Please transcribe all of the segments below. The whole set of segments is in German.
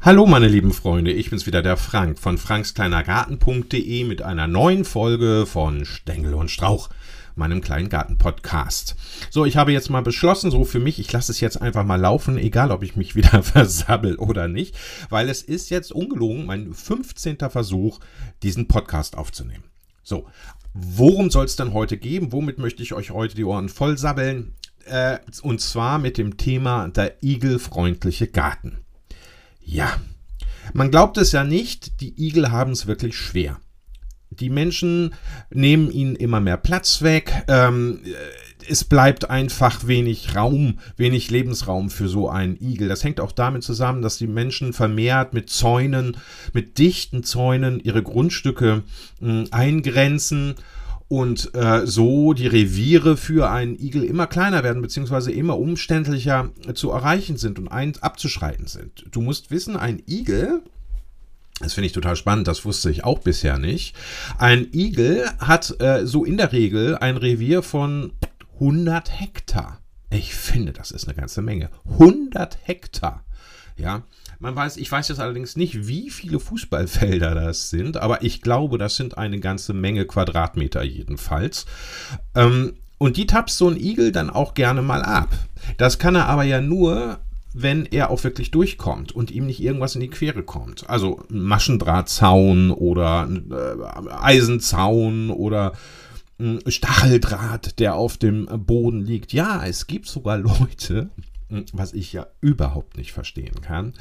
Hallo meine lieben Freunde, ich bin's wieder der Frank von frankskleinergarten.de mit einer neuen Folge von Stängel und Strauch, meinem kleinen Garten-Podcast. So, ich habe jetzt mal beschlossen, so für mich, ich lasse es jetzt einfach mal laufen, egal ob ich mich wieder versabbel oder nicht, weil es ist jetzt ungelogen mein 15. Versuch, diesen Podcast aufzunehmen. So, worum soll es denn heute gehen? Womit möchte ich euch heute die Ohren voll sabbeln? Äh, und zwar mit dem Thema der igelfreundliche Garten. Ja, man glaubt es ja nicht, die Igel haben es wirklich schwer. Die Menschen nehmen ihnen immer mehr Platz weg. Ähm, es bleibt einfach wenig Raum, wenig Lebensraum für so einen Igel. Das hängt auch damit zusammen, dass die Menschen vermehrt mit Zäunen, mit dichten Zäunen ihre Grundstücke mh, eingrenzen und äh, so die Reviere für einen Igel immer kleiner werden, beziehungsweise immer umständlicher zu erreichen sind und ein, abzuschreiten sind. Du musst wissen, ein Igel, das finde ich total spannend, das wusste ich auch bisher nicht, ein Igel hat äh, so in der Regel ein Revier von 100 Hektar. Ich finde, das ist eine ganze Menge. 100 Hektar. Ja, man weiß, ich weiß jetzt allerdings nicht, wie viele Fußballfelder das sind, aber ich glaube, das sind eine ganze Menge Quadratmeter jedenfalls. Ähm, und die tapst so ein Igel dann auch gerne mal ab. Das kann er aber ja nur, wenn er auch wirklich durchkommt und ihm nicht irgendwas in die Quere kommt. Also ein Maschendrahtzaun oder ein äh, Eisenzaun oder ein Stacheldraht, der auf dem Boden liegt. Ja, es gibt sogar Leute, was ich ja überhaupt nicht verstehen kann,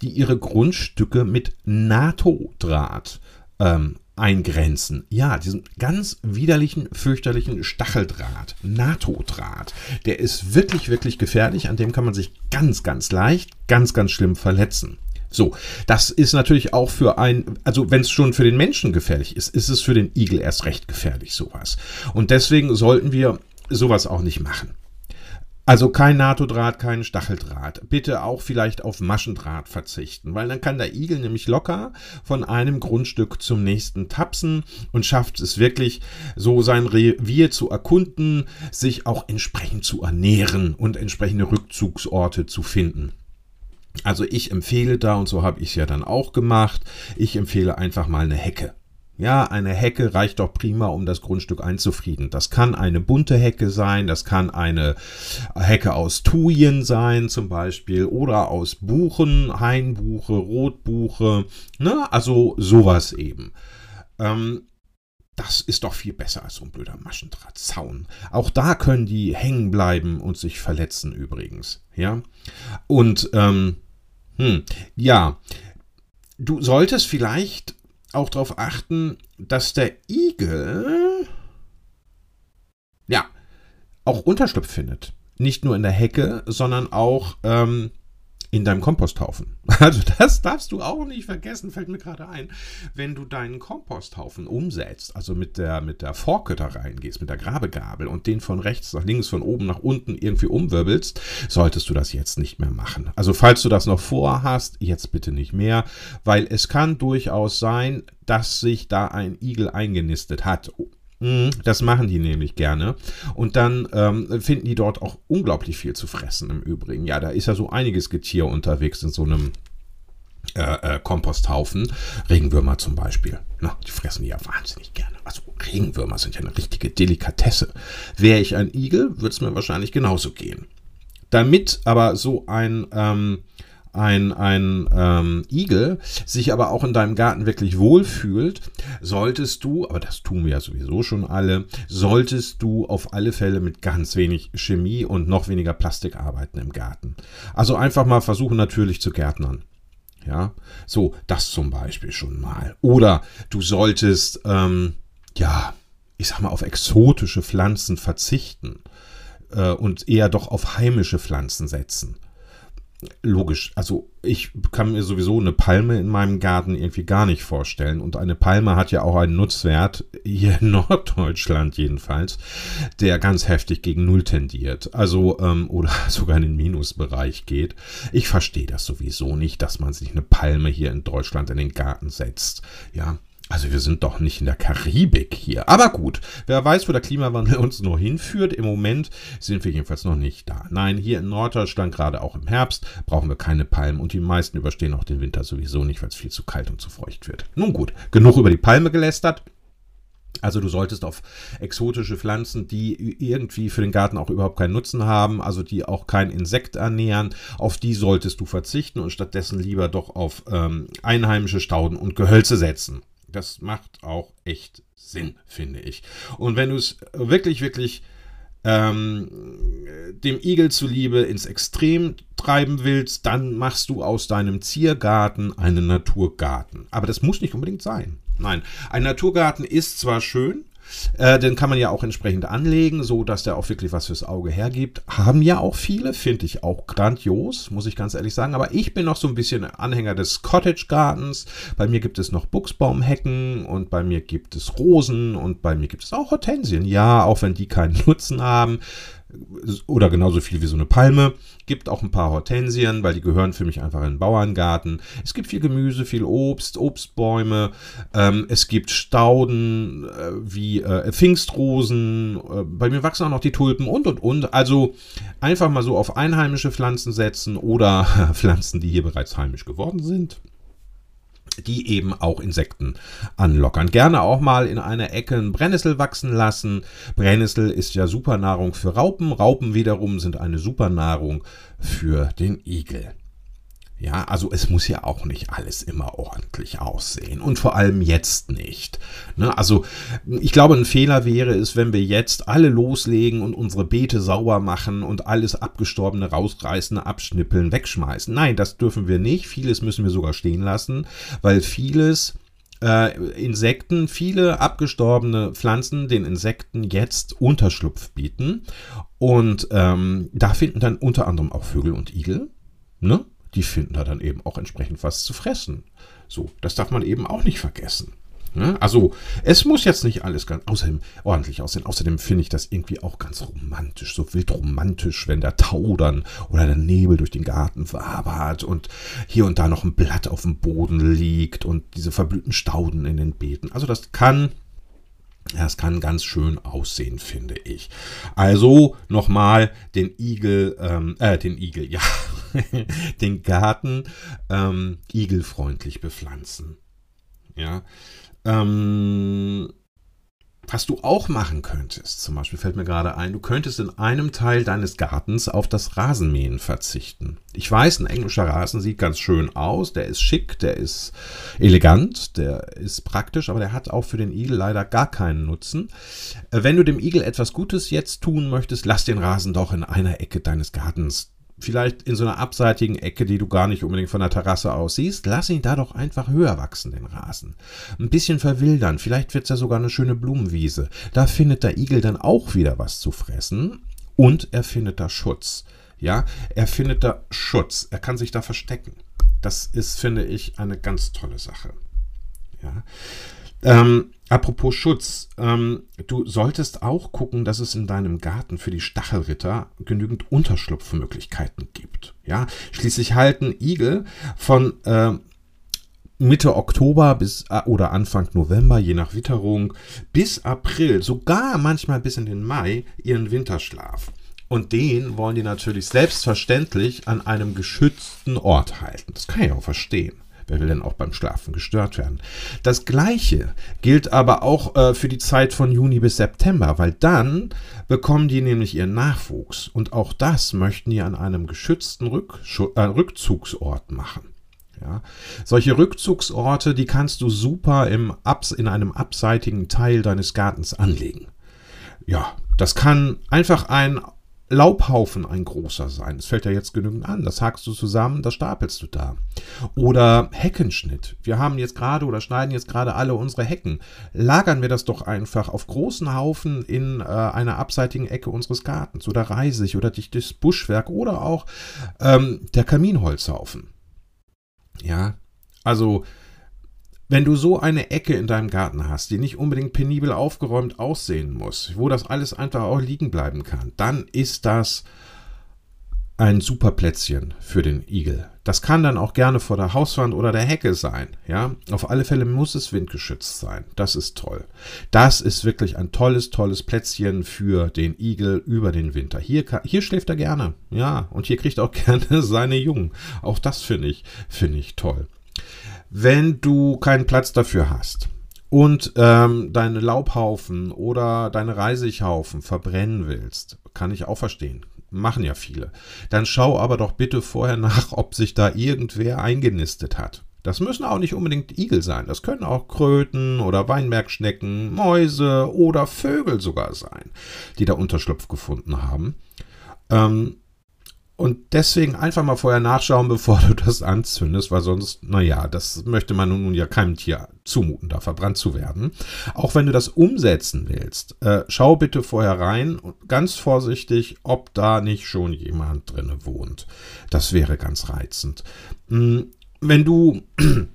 die ihre Grundstücke mit NATO-Draht ähm, eingrenzen. Ja, diesen ganz widerlichen, fürchterlichen Stacheldraht, NATO-Draht, der ist wirklich, wirklich gefährlich. An dem kann man sich ganz, ganz leicht, ganz, ganz schlimm verletzen. So, das ist natürlich auch für ein, also wenn es schon für den Menschen gefährlich ist, ist es für den Igel erst recht gefährlich, sowas. Und deswegen sollten wir sowas auch nicht machen. Also kein NATO-Draht, kein Stacheldraht. Bitte auch vielleicht auf Maschendraht verzichten, weil dann kann der Igel nämlich locker von einem Grundstück zum nächsten tapsen und schafft es wirklich, so sein Revier zu erkunden, sich auch entsprechend zu ernähren und entsprechende Rückzugsorte zu finden. Also ich empfehle da, und so habe ich es ja dann auch gemacht, ich empfehle einfach mal eine Hecke. Ja, eine Hecke reicht doch prima, um das Grundstück einzufrieden. Das kann eine bunte Hecke sein, das kann eine Hecke aus Thujen sein zum Beispiel oder aus Buchen, Hainbuche, Rotbuche, ne? also sowas eben. Ähm, das ist doch viel besser als so ein blöder Maschendrahtzaun. Auch da können die hängen bleiben und sich verletzen übrigens. Ja. Und ähm, hm, ja, du solltest vielleicht auch darauf achten, dass der Igel ja auch Unterschlupf findet. Nicht nur in der Hecke, sondern auch ähm, in deinem Komposthaufen. Also das darfst du auch nicht vergessen, fällt mir gerade ein. Wenn du deinen Komposthaufen umsetzt, also mit der, mit der Forke da reingehst, mit der Grabegabel und den von rechts nach links, von oben nach unten irgendwie umwirbelst, solltest du das jetzt nicht mehr machen. Also falls du das noch vorhast, jetzt bitte nicht mehr, weil es kann durchaus sein, dass sich da ein Igel eingenistet hat das machen die nämlich gerne. Und dann ähm, finden die dort auch unglaublich viel zu fressen im Übrigen. Ja, da ist ja so einiges Getier unterwegs in so einem äh, äh, Komposthaufen. Regenwürmer zum Beispiel. Na, die fressen die ja wahnsinnig gerne. Also Regenwürmer sind ja eine richtige Delikatesse. Wäre ich ein Igel, würde es mir wahrscheinlich genauso gehen. Damit aber so ein ähm, ein, ein ähm, Igel sich aber auch in deinem Garten wirklich wohlfühlt, solltest du, aber das tun wir ja sowieso schon alle, solltest du auf alle Fälle mit ganz wenig Chemie und noch weniger Plastik arbeiten im Garten. Also einfach mal versuchen natürlich zu gärtnern. Ja, so, das zum Beispiel schon mal. Oder du solltest, ähm, ja, ich sag mal, auf exotische Pflanzen verzichten äh, und eher doch auf heimische Pflanzen setzen logisch. Also ich kann mir sowieso eine Palme in meinem Garten irgendwie gar nicht vorstellen. Und eine Palme hat ja auch einen Nutzwert, hier in Norddeutschland jedenfalls, der ganz heftig gegen Null tendiert. Also, ähm, oder sogar in den Minusbereich geht. Ich verstehe das sowieso nicht, dass man sich eine Palme hier in Deutschland in den Garten setzt. Ja, Also wir sind doch nicht in der Karibik hier. Aber gut, wer weiß, wo der Klimawandel uns noch hinführt. Im Moment sind wir jedenfalls noch nicht da. Nein, hier in Norddeutschland, gerade auch im Herbst, brauchen wir keine Palmen und die meisten überstehen auch den Winter sowieso nicht, weil es viel zu kalt und zu feucht wird. Nun gut, genug über die Palme gelästert. Also du solltest auf exotische Pflanzen, die irgendwie für den Garten auch überhaupt keinen Nutzen haben, also die auch kein Insekt ernähren, auf die solltest du verzichten und stattdessen lieber doch auf ähm, einheimische Stauden und Gehölze setzen. Das macht auch echt Sinn, finde ich. Und wenn du es wirklich, wirklich ähm, dem Igel zuliebe ins Extrem treiben willst, dann machst du aus deinem Ziergarten einen Naturgarten. Aber das muss nicht unbedingt sein. Nein, ein Naturgarten ist zwar schön, äh, den kann man ja auch entsprechend anlegen, so dass der auch wirklich was fürs Auge hergibt. Haben ja auch viele, finde ich auch grandios, muss ich ganz ehrlich sagen. Aber ich bin noch so ein bisschen Anhänger des Cottage Gardens. Bei mir gibt es noch Buchsbaumhecken und bei mir gibt es Rosen und bei mir gibt es auch Hortensien. Ja, auch wenn die keinen Nutzen haben oder genauso viel wie so eine Palme. Gibt auch ein paar Hortensien, weil die gehören für mich einfach in den Bauerngarten. Es gibt viel Gemüse, viel Obst, Obstbäume. Ähm, es gibt Stauden äh, wie äh, Pfingstrosen. Äh, bei mir wachsen auch noch die Tulpen und und und. Also einfach mal so auf einheimische Pflanzen setzen oder Pflanzen, die hier bereits heimisch geworden sind die eben auch Insekten anlockern. Gerne auch mal in einer Ecke ein Brennnessel wachsen lassen. Brennnessel ist ja Supernahrung für Raupen. Raupen wiederum sind eine Supernahrung für den Igel. Ja, also es muss ja auch nicht alles immer ordentlich aussehen und vor allem jetzt nicht. Ne? Also ich glaube, ein Fehler wäre es, wenn wir jetzt alle loslegen und unsere Beete sauber machen und alles abgestorbene, rausreißen, abschnippeln, wegschmeißen. Nein, das dürfen wir nicht. Vieles müssen wir sogar stehen lassen, weil vieles äh, Insekten, viele abgestorbene Pflanzen den Insekten jetzt Unterschlupf bieten. Und ähm, da finden dann unter anderem auch Vögel und Igel. Ne? Die finden da dann eben auch entsprechend was zu fressen. So, das darf man eben auch nicht vergessen. Ne? Also, es muss jetzt nicht alles ganz außerdem ordentlich aussehen. Außerdem finde ich das irgendwie auch ganz romantisch, so wild romantisch, wenn der Tau dann oder der Nebel durch den Garten wabert und hier und da noch ein Blatt auf dem Boden liegt und diese verblühten Stauden in den Beeten. Also, das kann ja, kann ganz schön aussehen, finde ich. Also nochmal den Igel, ähm, äh, den Igel, ja, den Garten ähm, igelfreundlich bepflanzen. Ja. Ähm, was du auch machen könntest, zum Beispiel fällt mir gerade ein, du könntest in einem Teil deines Gartens auf das Rasenmähen verzichten. Ich weiß, ein englischer Rasen sieht ganz schön aus, der ist schick, der ist elegant, der ist praktisch, aber der hat auch für den Igel leider gar keinen Nutzen. Äh, wenn du dem Igel etwas Gutes jetzt tun möchtest, lass den Rasen doch in einer Ecke deines Gartens vielleicht in so einer abseitigen Ecke, die du gar nicht unbedingt von der Terrasse aus siehst, lass ihn da doch einfach höher wachsen, den Rasen. Ein bisschen verwildern, vielleicht wird es ja sogar eine schöne Blumenwiese. Da findet der Igel dann auch wieder was zu fressen und er findet da Schutz. Ja, er findet da Schutz, er kann sich da verstecken. Das ist, finde ich, eine ganz tolle Sache. Ja. Ähm, apropos Schutz, ähm, du solltest auch gucken, dass es in deinem Garten für die Stachelritter genügend Unterschlupfmöglichkeiten gibt. Ja, schließlich halten Igel von äh, Mitte Oktober bis äh, oder Anfang November, je nach Witterung, bis April, sogar manchmal bis in den Mai, ihren Winterschlaf. Und den wollen die natürlich selbstverständlich an einem geschützten Ort halten. Das kann ich auch verstehen. Wer will denn auch beim Schlafen gestört werden? Das gleiche gilt aber auch äh, für die Zeit von Juni bis September, weil dann bekommen die nämlich ihren Nachwuchs. Und auch das möchten die an einem geschützten Rückschu äh, Rückzugsort machen. Ja. Solche Rückzugsorte, die kannst du super im Abs in einem abseitigen Teil deines Gartens anlegen. Ja, das kann einfach ein Laubhaufen ein großer sein. Das fällt ja jetzt genügend an. Das hakst du zusammen, das stapelst du da. Oder Heckenschnitt. Wir haben jetzt gerade oder schneiden jetzt gerade alle unsere Hecken. Lagern wir das doch einfach auf großen Haufen in äh, einer abseitigen Ecke unseres Gartens oder Reisig oder dichtes Buschwerk oder auch ähm, der Kaminholzhaufen. Ja, also wenn du so eine Ecke in deinem Garten hast, die nicht unbedingt penibel aufgeräumt aussehen muss, wo das alles einfach auch liegen bleiben kann, dann ist das ein super Plätzchen für den Igel. Das kann dann auch gerne vor der Hauswand oder der Hecke sein. Ja, auf alle Fälle muss es windgeschützt sein. Das ist toll. Das ist wirklich ein tolles, tolles Plätzchen für den Igel über den Winter. Hier, hier schläft er gerne. Ja, und hier kriegt er auch gerne seine Jungen. Auch das finde ich, finde ich toll. Wenn du keinen Platz dafür hast, und ähm, deine Laubhaufen oder deine Reisighaufen verbrennen willst, kann ich auch verstehen machen ja viele. Dann schau aber doch bitte vorher nach, ob sich da irgendwer eingenistet hat. Das müssen auch nicht unbedingt Igel sein. Das können auch Kröten oder Weinbergschnecken, Mäuse oder Vögel sogar sein, die da Unterschlupf gefunden haben. Ähm, und deswegen einfach mal vorher nachschauen, bevor du das anzündest, weil sonst, naja, das möchte man nun ja keinem Tier zumuten, da verbrannt zu werden. Auch wenn du das umsetzen willst, äh, schau bitte vorher rein und ganz vorsichtig, ob da nicht schon jemand drin wohnt. Das wäre ganz reizend. Hm, wenn du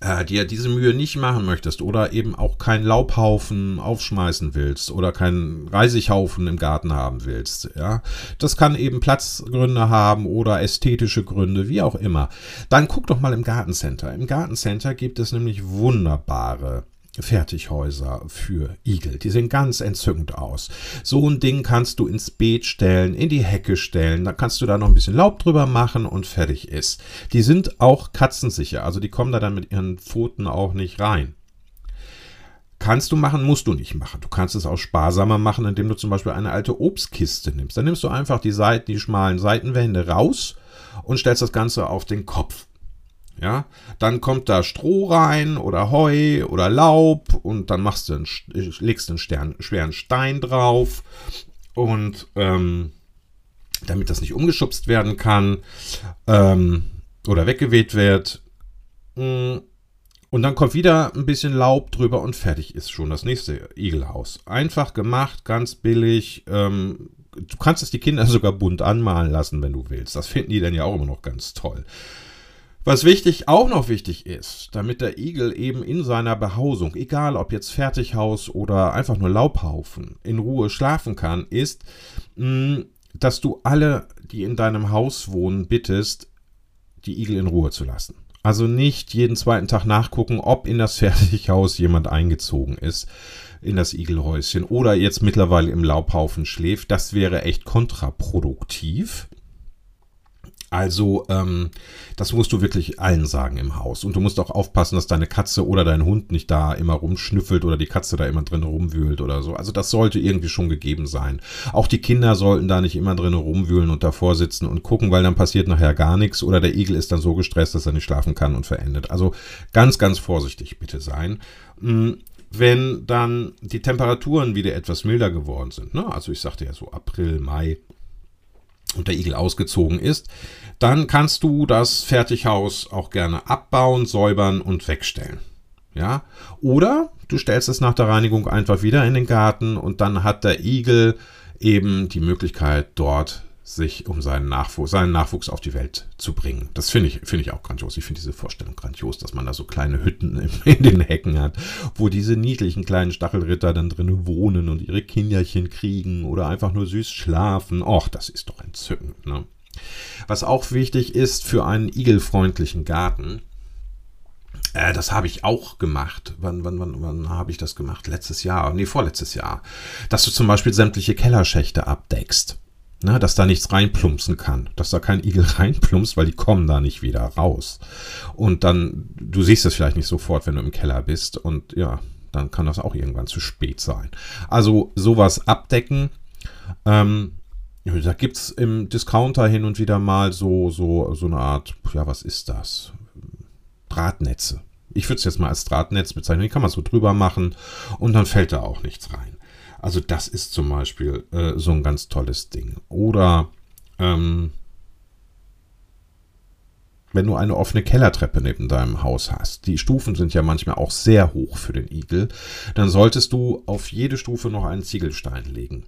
äh, dir diese Mühe nicht machen möchtest oder eben auch keinen Laubhaufen aufschmeißen willst oder keinen Reisighaufen im Garten haben willst, ja, das kann eben Platzgründe haben oder ästhetische Gründe, wie auch immer, dann guck doch mal im Gartencenter. Im Gartencenter gibt es nämlich wunderbare Fertighäuser für Igel. Die sehen ganz entzückend aus. So ein Ding kannst du ins Beet stellen, in die Hecke stellen, da kannst du da noch ein bisschen Laub drüber machen und fertig ist. Die sind auch katzensicher, also die kommen da dann mit ihren Pfoten auch nicht rein. Kannst du machen, musst du nicht machen. Du kannst es auch sparsamer machen, indem du zum Beispiel eine alte Obstkiste nimmst. Dann nimmst du einfach die Seiten, die schmalen Seitenwände raus und stellst das Ganze auf den Kopf. Ja, dann kommt da Stroh rein oder Heu oder Laub und dann machst du einen, legst einen Stern, schweren Stein drauf und ähm, damit das nicht umgeschubst werden kann ähm, oder weggeweht wird. Mm, und dann kommt wieder ein bisschen Laub drüber und fertig ist schon das nächste Igelhaus. Einfach gemacht, ganz billig. Ähm, du kannst es die Kinder sogar bunt anmalen lassen, wenn du willst. Das finden die dann ja auch immer noch ganz toll. Was wichtig, auch noch wichtig ist, damit der Igel eben in seiner Behausung, egal ob jetzt Fertighaus oder einfach nur Laubhaufen, in Ruhe schlafen kann, ist, mm, dass du alle, die in deinem Haus wohnen, bittest, die Igel in Ruhe zu lassen. Also nicht jeden zweiten Tag nachgucken, ob in das Fertighaus jemand eingezogen ist, in das Igelhäuschen oder jetzt mittlerweile im Laubhaufen schläft. Das wäre echt kontraproduktiv. Also, ähm, das musst du wirklich allen sagen im Haus. Und du musst auch aufpassen, dass deine Katze oder dein Hund nicht da immer rumschnüffelt oder die Katze da immer drin rumwühlt oder so. Also das sollte irgendwie schon gegeben sein. Auch die Kinder sollten da nicht immer drin rumwühlen und davor sitzen und gucken, weil dann passiert nachher gar nichts oder der Igel ist dann so gestresst, dass er nicht schlafen kann und verendet. Also ganz, ganz vorsichtig bitte sein. Mm, wenn dann die Temperaturen wieder etwas milder geworden sind, ne? also ich sagte ja so April, Mai, und der Igel ausgezogen ist, dann kannst du das Fertighaus auch gerne abbauen, säubern und wegstellen. Ja? Oder du stellst es nach der Reinigung einfach wieder in den Garten und dann hat der Igel eben die Möglichkeit, dort sich um seinen Nachwuchs, seinen Nachwuchs auf die Welt zu bringen. Das finde ich, finde ich auch grandios. Ich finde diese Vorstellung grandios, dass man da so kleine Hütten in den Hecken hat, wo diese niedlichen kleinen Stachelritter dann drinnen wohnen und ihre Kinderchen kriegen oder einfach nur süß schlafen. Och, das ist doch entzückend, ne? Was auch wichtig ist für einen igelfreundlichen Garten, äh, das habe ich auch gemacht. Wann, wann, wann, wann habe ich das gemacht? Letztes Jahr? Nee, vorletztes Jahr. Dass du zum Beispiel sämtliche Kellerschächte abdeckst. Ne, dass da nichts reinplumpsen kann, dass da kein Igel reinplumpst, weil die kommen da nicht wieder raus. Und dann, du siehst es vielleicht nicht sofort, wenn du im Keller bist und ja, dann kann das auch irgendwann zu spät sein. Also sowas abdecken. Ähm, da gibt es im Discounter hin und wieder mal so, so, so eine Art, ja, was ist das? Drahtnetze. Ich würde es jetzt mal als Drahtnetz bezeichnen. Die kann man so drüber machen und dann fällt da auch nichts rein. Also das ist zum Beispiel äh, so ein ganz tolles Ding. Oder ähm, wenn du eine offene Kellertreppe neben deinem Haus hast, die Stufen sind ja manchmal auch sehr hoch für den Igel, dann solltest du auf jede Stufe noch einen Ziegelstein legen.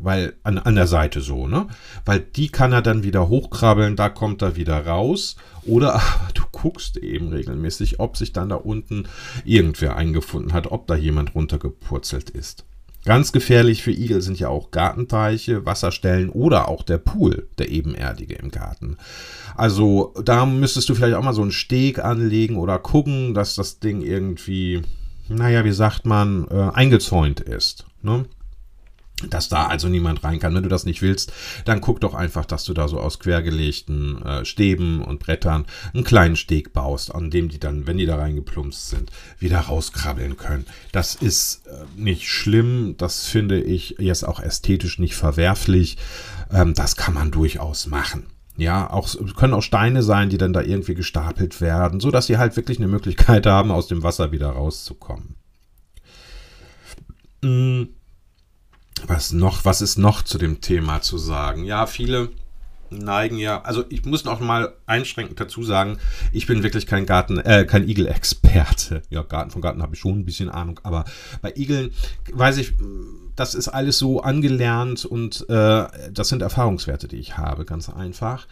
Weil, an, an der Seite so, ne? Weil die kann er dann wieder hochkrabbeln, da kommt er wieder raus. Oder aber du guckst eben regelmäßig, ob sich dann da unten irgendwer eingefunden hat, ob da jemand runtergepurzelt ist. Ganz gefährlich für Igel sind ja auch Gartenteiche, Wasserstellen oder auch der Pool, der ebenerdige im Garten. Also da müsstest du vielleicht auch mal so einen Steg anlegen oder gucken, dass das Ding irgendwie, naja, wie sagt man, äh, eingezäunt ist. Ne? Dass da also niemand rein kann. Wenn du das nicht willst, dann guck doch einfach, dass du da so aus quergelegten äh, Stäben und Brettern einen kleinen Steg baust, an dem die dann, wenn die da reingeplumpst sind, wieder rauskrabbeln können. Das ist äh, nicht schlimm, das finde ich jetzt auch ästhetisch nicht verwerflich. Ähm, das kann man durchaus machen. Ja, auch können auch Steine sein, die dann da irgendwie gestapelt werden, so dass sie halt wirklich eine Möglichkeit haben, aus dem Wasser wieder rauszukommen. Mhm was noch, was ist noch zu dem Thema zu sagen? Ja, viele neigen ja, also ich muss noch mal einschränkend dazu sagen, ich bin wirklich kein Garten, äh, kein Igel-Experte. Ja, Garten von Garten habe ich schon ein bisschen Ahnung, aber bei Igeln weiß ich, das ist alles so angelernt und äh, das sind Erfahrungswerte, die ich habe, ganz einfach.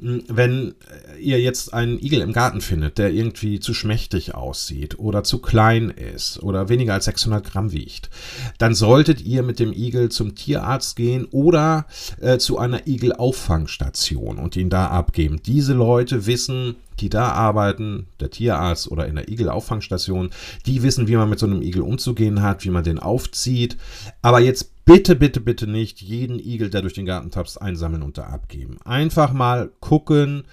Hm, wenn ihr jetzt einen Igel im Garten findet, der irgendwie zu schmächtig aussieht oder zu klein ist oder weniger als 600 Gramm wiegt, dann solltet ihr mit dem Igel zum Tierarzt gehen oder äh, zu einer Igelauffangstation und ihn da abgeben. Diese Leute wissen, die da arbeiten, der Tierarzt oder in der Igelauffangstation, die wissen, wie man mit so einem Igel umzugehen hat, wie man den aufzieht. Aber jetzt bitte, bitte, bitte nicht jeden Igel, der durch den Garten tapst, einsammeln und da abgeben. Einfach mal gucken,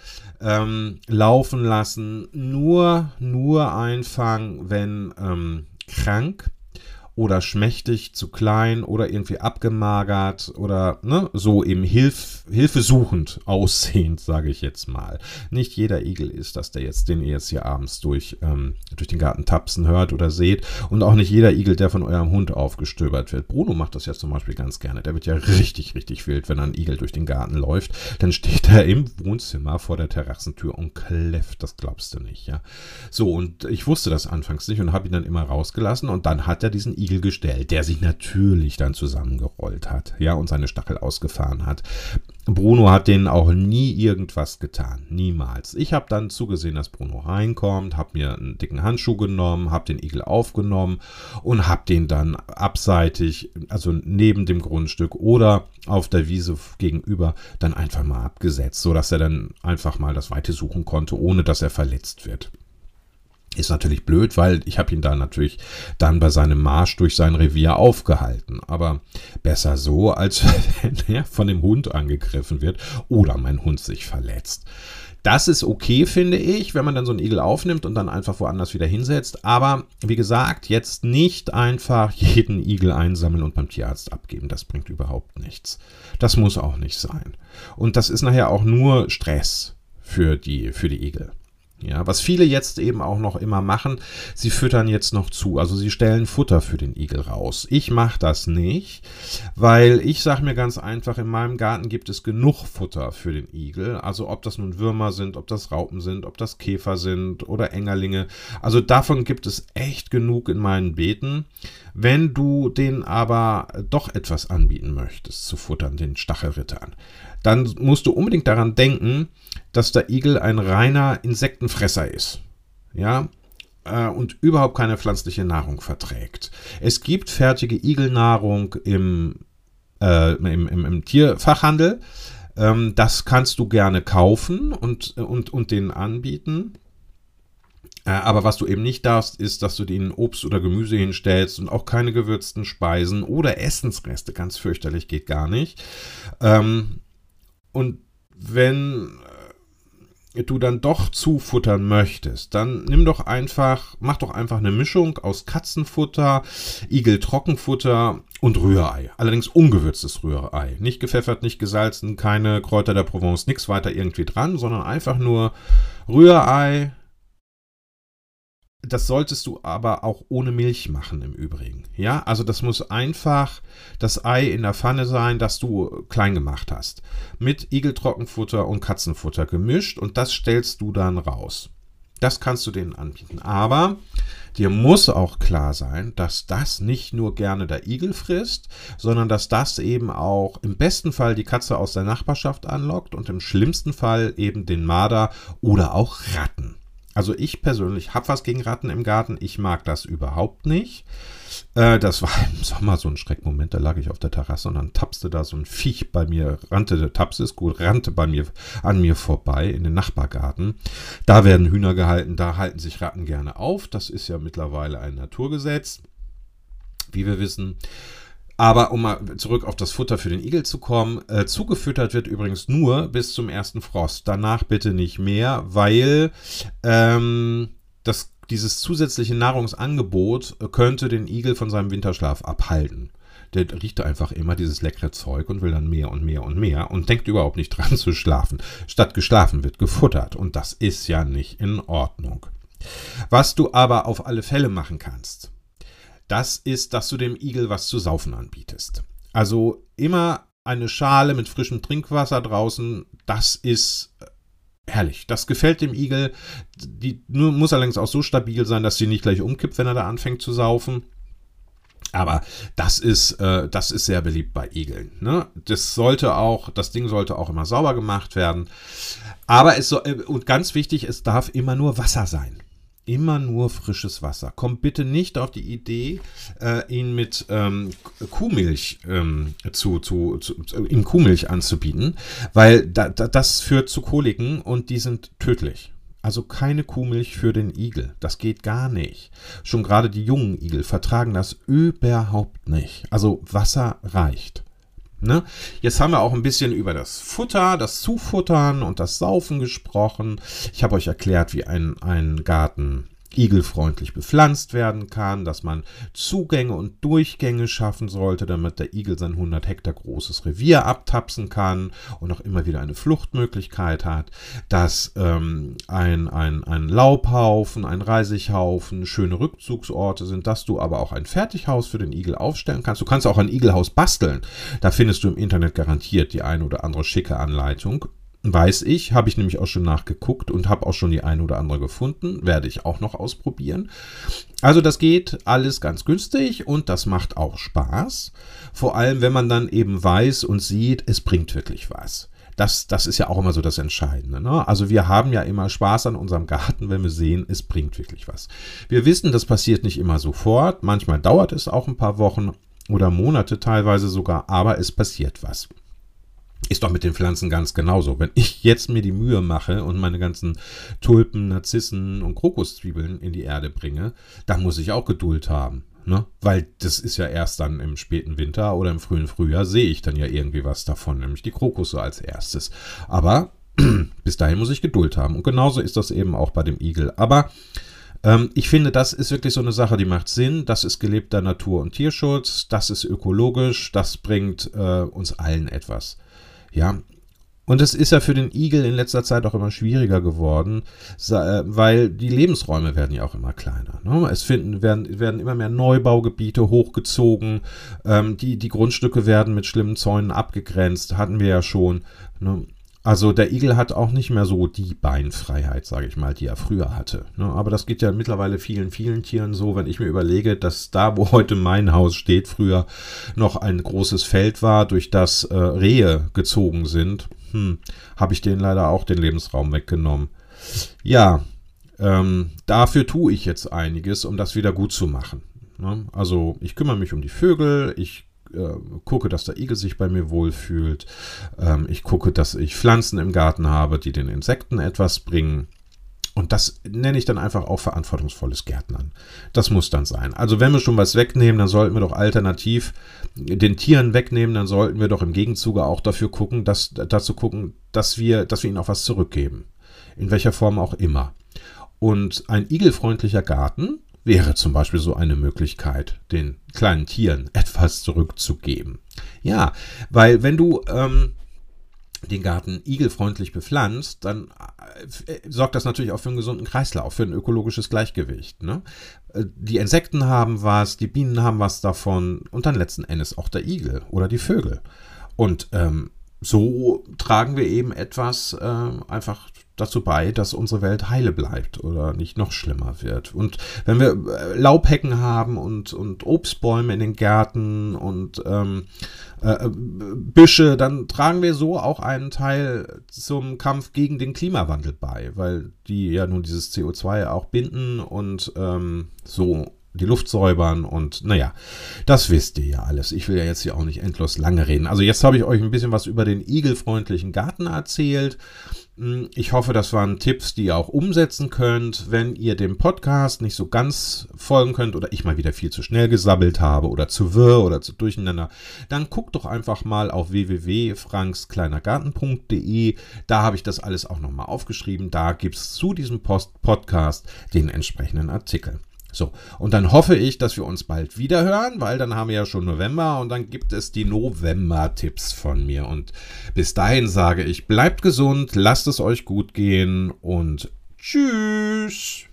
ähm, laufen lassen, nur, nur einfangen, wenn ähm, krank oder schmächtig, zu klein oder irgendwie abgemagert oder ne, so eben Hilf, hilfesuchend aussehend, sage ich jetzt mal. Nicht jeder Igel ist das, der jetzt, den ihr jetzt hier abends durch, ähm, durch den Garten tapsen hört oder seht und auch nicht jeder Igel, der von eurem Hund aufgestöbert wird. Bruno macht das ja zum Beispiel ganz gerne. Der wird ja richtig, richtig wild, wenn ein Igel durch den Garten läuft. Dann steht er im Wohnzimmer vor der Terrassentür und kläfft. Das glaubst du nicht, ja. So, und ich wusste das anfangs nicht und habe ihn dann immer rausgelassen und dann hat er diesen Igel Igel gestellt, der sich natürlich dann zusammengerollt hat, ja, und seine Stachel ausgefahren hat. Bruno hat denen auch nie irgendwas getan, niemals. Ich habe dann zugesehen, dass Bruno reinkommt, habe mir einen dicken Handschuh genommen, habe den Igel aufgenommen und habe den dann abseitig, also neben dem Grundstück oder auf der Wiese gegenüber, dann einfach mal abgesetzt, sodass er dann einfach mal das Weite suchen konnte, ohne dass er verletzt wird. Ist natürlich blöd, weil ich habe ihn da natürlich dann bei seinem Marsch durch sein Revier aufgehalten. Aber besser so, als wenn er von dem Hund angegriffen wird oder mein Hund sich verletzt. Das ist okay, finde ich, wenn man dann so einen Igel aufnimmt und dann einfach woanders wieder hinsetzt. Aber wie gesagt, jetzt nicht einfach jeden Igel einsammeln und beim Tierarzt abgeben. Das bringt überhaupt nichts. Das muss auch nicht sein. Und das ist nachher auch nur Stress für die, für die Igel. Ja, was viele jetzt eben auch noch immer machen, sie füttern jetzt noch zu. Also sie stellen Futter für den Igel raus. Ich mache das nicht, weil ich sage mir ganz einfach, in meinem Garten gibt es genug Futter für den Igel. Also ob das nun Würmer sind, ob das Raupen sind, ob das Käfer sind oder Engerlinge. Also davon gibt es echt genug in meinen Beeten. Wenn du den aber doch etwas anbieten möchtest zu futtern, den Stachelrittern, dann musst du unbedingt daran denken, dass der Igel ein reiner Insektenfresser ist. Ja, äh, und überhaupt keine pflanzliche Nahrung verträgt. Es gibt fertige Igelnahrung im, äh, im, im, im, Tierfachhandel. Ähm, das kannst du gerne kaufen und, und, und denen anbieten. Äh, aber was du eben nicht darfst, ist, dass du denen Obst oder Gemüse hinstellst und auch keine gewürzten Speisen oder Essensreste. Ganz fürchterlich geht gar nicht. Ähm, und wenn du dann doch zufuttern möchtest, dann nimm doch einfach, mach doch einfach eine Mischung aus Katzenfutter, Igel-Trockenfutter und Rührei. Allerdings ungewürztes Rührei. Nicht gepfeffert, nicht gesalzen, keine Kräuter der Provence, nichts weiter irgendwie dran, sondern einfach nur Rührei, das solltest du aber auch ohne Milch machen im Übrigen. Ja, also das muss einfach das Ei in der Pfanne sein, das du klein gemacht hast. Mit Igeltrockenfutter und Katzenfutter gemischt und das stellst du dann raus. Das kannst du denen anbieten. Aber dir muss auch klar sein, dass das nicht nur gerne der Igel frisst, sondern dass das eben auch im besten Fall die Katze aus der Nachbarschaft anlockt und im schlimmsten Fall eben den Marder oder auch Ratten. Also ich persönlich habe was gegen Ratten im Garten. Ich mag das überhaupt nicht. Äh, das war im Sommer so ein Schreckmoment. Da lag ich auf der Terrasse und dann tapste da so ein Viech bei mir, rannte, tapste ist gut, rannte bei mir, an mir vorbei in den Nachbargarten. Da werden Hühner gehalten, da halten sich Ratten gerne auf. Das ist ja mittlerweile ein Naturgesetz, wie wir wissen. Aber um mal zurück auf das Futter für den Igel zu kommen, äh, zugefüttert wird übrigens nur bis zum ersten Frost. Danach bitte nicht mehr, weil ähm, das, dieses zusätzliche Nahrungsangebot könnte den Igel von seinem Winterschlaf abhalten. Der riecht einfach immer dieses leckere Zeug und will dann mehr und mehr und mehr und denkt überhaupt nicht dran zu schlafen. Statt geschlafen wird gefuttert und das ist ja nicht in Ordnung. Was du aber auf alle Fälle machen kannst, das ist, dass du dem Igel was zu saufen anbietest. Also immer eine Schale mit frischem Trinkwasser draußen, das ist äh, herrlich. Das gefällt dem Igel. Die muss allerdings auch so stabil sein, dass sie nicht gleich umkippt, wenn er da anfängt zu saufen. Aber das ist, äh, das ist sehr beliebt bei Igeln. Ne? Das sollte auch, das Ding sollte auch immer sauber gemacht werden. Aber es soll, äh, und ganz wichtig, es darf immer nur Wasser sein immer nur frisches Wasser. Kommt bitte nicht auf die Idee, äh, ihn mit ähm, Kuhmilch ähm, zu, zu, zu, ihm Kuhmilch anzubieten, weil da, da, das führt zu Koliken und die sind tödlich. Also keine Kuhmilch für den Igel. Das geht gar nicht. Schon gerade die jungen Igel vertragen das überhaupt nicht. Also Wasser reicht. Ne? Jetzt haben wir auch ein bisschen über das Futter, das Zufuttern und das Saufen gesprochen. Ich habe euch erklärt, wie ein, ein Garten igelfreundlich bepflanzt werden kann, dass man Zugänge und Durchgänge schaffen sollte, damit der Igel sein 100 Hektar großes Revier abtapsen kann und auch immer wieder eine Fluchtmöglichkeit hat, dass ähm, ein, ein, ein Laubhaufen, ein Reisighaufen schöne Rückzugsorte sind, dass du aber auch ein Fertighaus für den Igel aufstellen kannst. Du kannst auch ein Igelhaus basteln. Da findest du im Internet garantiert die eine oder andere schicke Anleitung. Weiß ich, habe ich nämlich auch schon nachgeguckt und habe auch schon die eine oder andere gefunden. Werde ich auch noch ausprobieren. Also das geht alles ganz günstig und das macht auch Spaß. Vor allem, wenn man dann eben weiß und sieht, es bringt wirklich was. Das, das ist ja auch immer so das Entscheidende. Ne? Also wir haben ja immer Spaß an unserem Garten, wenn wir sehen, es bringt wirklich was. Wir wissen, das passiert nicht immer sofort. Manchmal dauert es auch ein paar Wochen oder Monate teilweise sogar, aber es passiert was. Ist doch mit den Pflanzen ganz genauso. Wenn ich jetzt mir die Mühe mache und meine ganzen Tulpen, Narzissen und Krokuszwiebeln in die Erde bringe, dann muss ich auch Geduld haben. Ne? Weil das ist ja erst dann im späten Winter oder im frühen Frühjahr sehe ich dann ja irgendwie was davon, nämlich die Krokusse als erstes. Aber bis dahin muss ich Geduld haben. Und genauso ist das eben auch bei dem Igel. Aber ähm, ich finde, das ist wirklich so eine Sache, die macht Sinn. Das ist gelebter Natur- und Tierschutz. Das ist ökologisch. Das bringt äh, uns allen etwas. Ja, und es ist ja für den Igel in letzter Zeit auch immer schwieriger geworden, äh, weil die Lebensräume werden ja auch immer kleiner. Ne? Es finden, werden, werden immer mehr Neubaugebiete hochgezogen, ähm, die, die Grundstücke werden mit schlimmen Zäunen abgegrenzt, hatten wir ja schon. Ne? Also der Igel hat auch nicht mehr so die Beinfreiheit, sage ich mal, die er früher hatte. Ne? Aber das geht ja mittlerweile vielen, vielen Tieren so, wenn ich mir überlege, dass da, wo heute mein Haus steht, früher noch ein großes Feld war, durch das äh, Rehe gezogen sind, hm, habe ich denen leider auch den Lebensraum weggenommen. Ja, ähm, dafür tue ich jetzt einiges, um das wieder gut zu machen. Ne? Also ich kümmere mich um die Vögel, ich äh, gucke, dass der Igel sich bei mir wohlfühlt. Ähm, ich gucke, dass ich Pflanzen im Garten habe, die den Insekten etwas bringen. Und das nenne ich dann einfach auch verantwortungsvolles Gärtnern. Das muss dann sein. Also wenn wir schon was wegnehmen, dann sollten wir doch alternativ den Tieren wegnehmen, dann sollten wir doch im Gegenzuge auch dafür gucken, dass, dazu gucken, dass wir, dass wir ihnen auch was zurückgeben. In welcher Form auch immer. Und ein igelfreundlicher Garten wäre zum Beispiel so eine Möglichkeit, den kleinen Tieren etwas zurückzugeben. Ja, weil wenn du ähm, den Garten igelfreundlich bepflanzt, dann äh, sorgt das natürlich auch für einen gesunden Kreislauf, für ein ökologisches Gleichgewicht. Ne? Äh, die Insekten haben was, die Bienen haben was davon und dann letzten Endes auch der Igel oder die Vögel. Und ähm, so tragen wir eben etwas äh, einfach dazu bei, dass unsere Welt heile bleibt oder nicht noch schlimmer wird. Und wenn wir äh, Laubhecken haben und, und Obstbäume in den Gärten und ähm, äh, Büsche, dann tragen wir so auch einen Teil zum Kampf gegen den Klimawandel bei, weil die ja nun dieses CO2 auch binden und ähm, so die Luft säubern und naja, das wisst ihr ja alles. Ich will ja jetzt hier auch nicht endlos lange reden. Also jetzt habe ich euch ein bisschen was über den igelfreundlichen Garten erzählt. Hm, ich hoffe, das waren Tipps, die ihr auch umsetzen könnt. Wenn ihr dem Podcast nicht so ganz folgen könnt oder ich mal wieder viel zu schnell gesabbelt habe oder zu wirr oder zu durcheinander, dann guckt doch einfach mal auf www.frankskleinergarten.de. Da habe ich das alles auch nochmal aufgeschrieben. Da gibt es zu diesem Post Podcast den entsprechenden Artikel. So, und dann hoffe ich, dass wir uns bald wieder hören, weil dann haben wir ja schon November und dann gibt es die November-Tipps von mir. Und bis dahin sage ich, bleibt gesund, lasst es euch gut gehen und tschüss.